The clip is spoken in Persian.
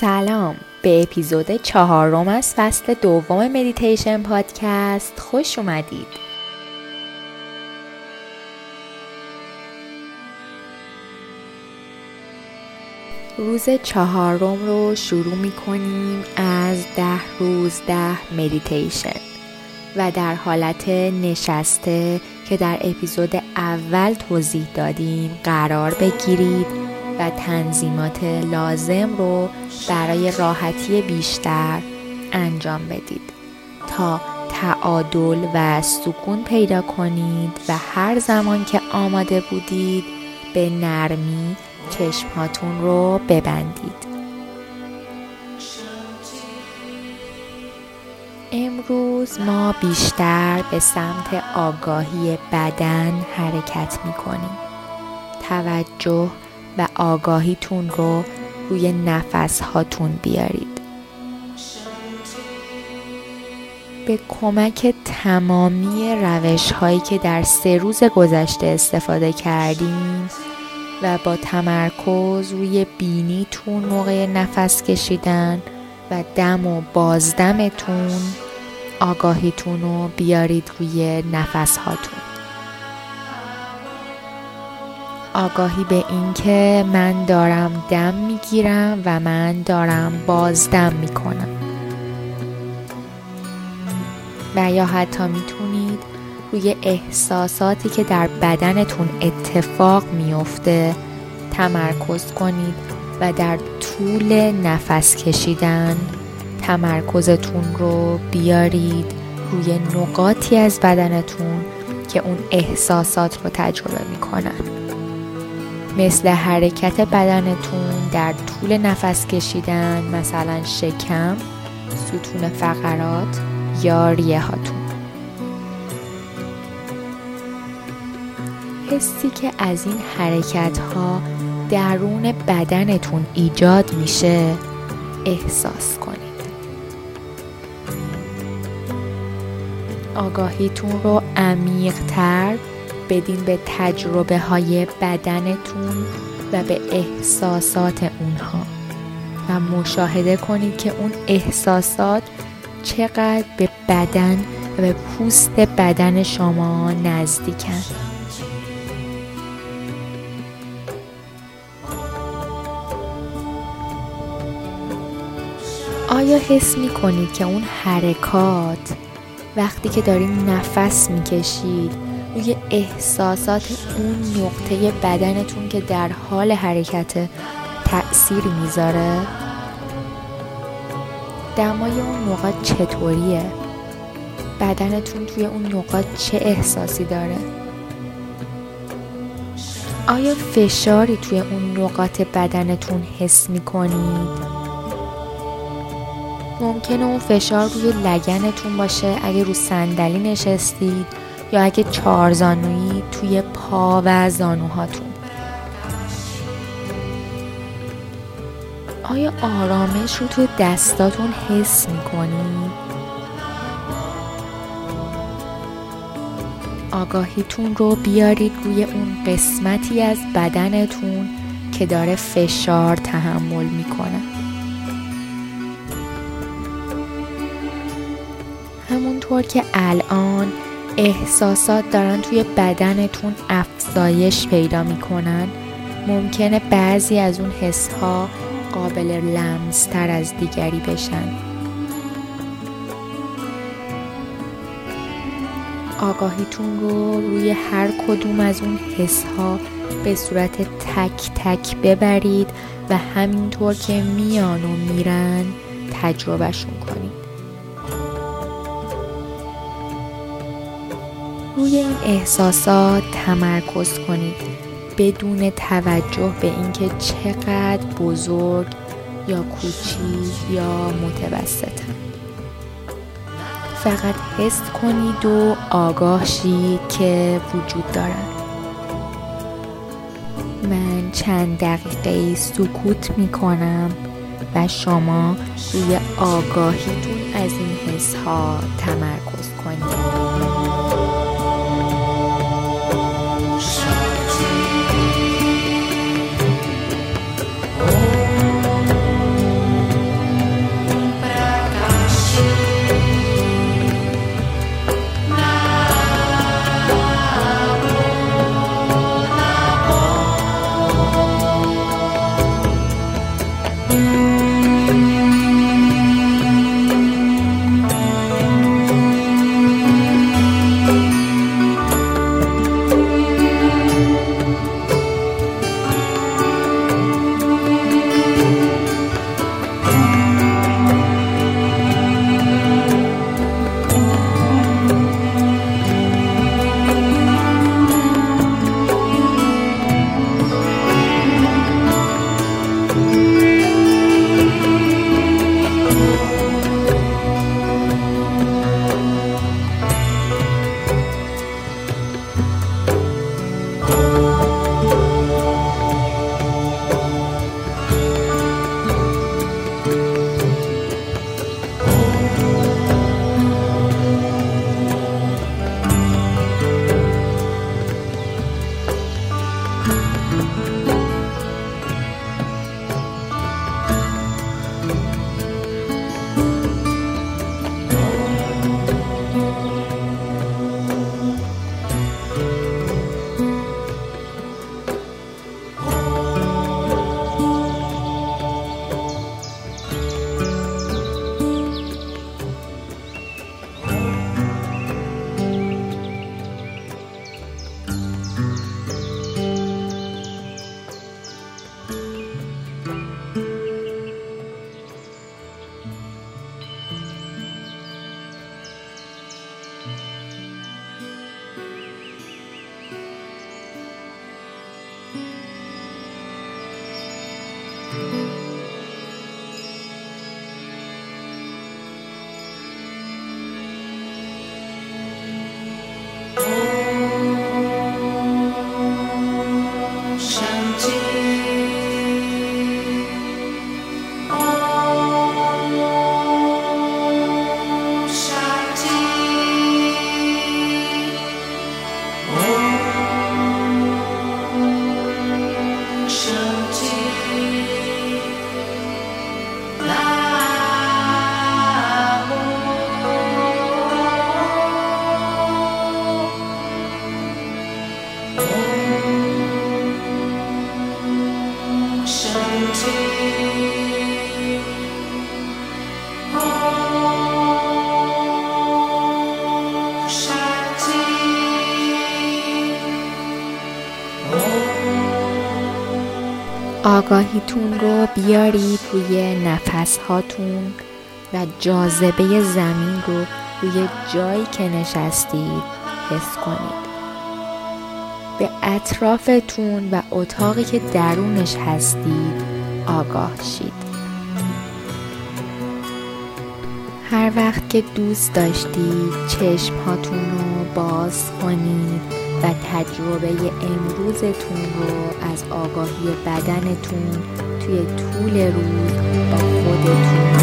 سلام. به اپیزود چهارم از فصل دوم مدیتیشن پادکست خوش اومدید. روز چهارم رو شروع می کنیم از ده روز ده مدیتیشن و در حالت نشسته که در اپیزود اول توضیح دادیم قرار بگیرید و تنظیمات لازم رو برای راحتی بیشتر انجام بدید. تا تعادل و سکون پیدا کنید و هر زمان که آماده بودید به نرمی چشمهاتون رو ببندید. امروز ما بیشتر به سمت آگاهی بدن حرکت می کنیم توجه و آگاهیتون رو روی نفس هاتون بیارید. به کمک تمامی روش هایی که در سه روز گذشته استفاده کردیم و با تمرکز روی بینیتون موقع نفس کشیدن و دم و بازدمتون آگاهیتون رو بیارید روی نفس هاتون آگاهی به اینکه من دارم دم می‌گیرم و من دارم بازدم می‌کنم. و یا حتی می‌تونید روی احساساتی که در بدنتون اتفاق میفته تمرکز کنید و در طول نفس کشیدن تمرکزتون رو بیارید روی نقاطی از بدنتون که اون احساسات رو تجربه می‌کنن. مثل حرکت بدنتون در طول نفس کشیدن مثلا شکم ستون فقرات یا ریه هاتون حسی که از این حرکت ها درون بدنتون ایجاد میشه احساس کنید. آگاهیتون رو عمیقتر بدین به تجربه های بدنتون و به احساسات اونها. و مشاهده کنید که اون احساسات چقدر به بدن و به پوست بدن شما نزدیکن. آیا حس می کنید که اون حرکات وقتی که دارید نفس می کشید روی احساسات اون نقطه بدنتون که در حال حرکت تأثیری می‌ذاره؟ دمای اون نقاط چطوریه؟ بدنتون توی اون نقاط چه احساسی داره؟ آیا فشاری توی اون نقاط بدنتون حس می‌کنید؟ ممکنه اون فشار روی لگنتون باشه اگه رو صندلی نشستید. یا اگه چهار زانویی توی پا و زانوهاتون آیا آرامش رو توی دستاتون حس می‌کنید؟ آگاهیتون رو بیارید روی اون قسمتی از بدنتون که داره فشار تحمل می‌کنه همونطور که الان احساسات دارن توی بدنتون افزایش پیدا می‌کنن. ممکنه بعضی از اون حس ها قابل لمستر از دیگری بشن. آگاهیتون رو روی هر کدوم از اون حس ها به صورت تک تک ببرید و همینطور که میان و میرن تجربهشون کنید. روی این احساسات تمرکز کنید. بدون توجه به اینکه چقدر بزرگ یا کوچیک یا متوسطن. فقط حس کنید و آگاه شید که وجود دارن. من چند دقیقه سکوت می کنم و شما روی آگاهیتون از این حس ها تمرکز کنید. آگاهیتون رو بیارید روی نفس هاتون و جاذبه زمین رو روی جایی که نشستید حس کنید. به اطرافتون و اتاقی که درونش هستید آگاه شید هر وقت که دوست داشتید چشم هاتون رو باز کنید و تجربه امروزتون رو از آگاهی بدنتون توی طول روز با خودتون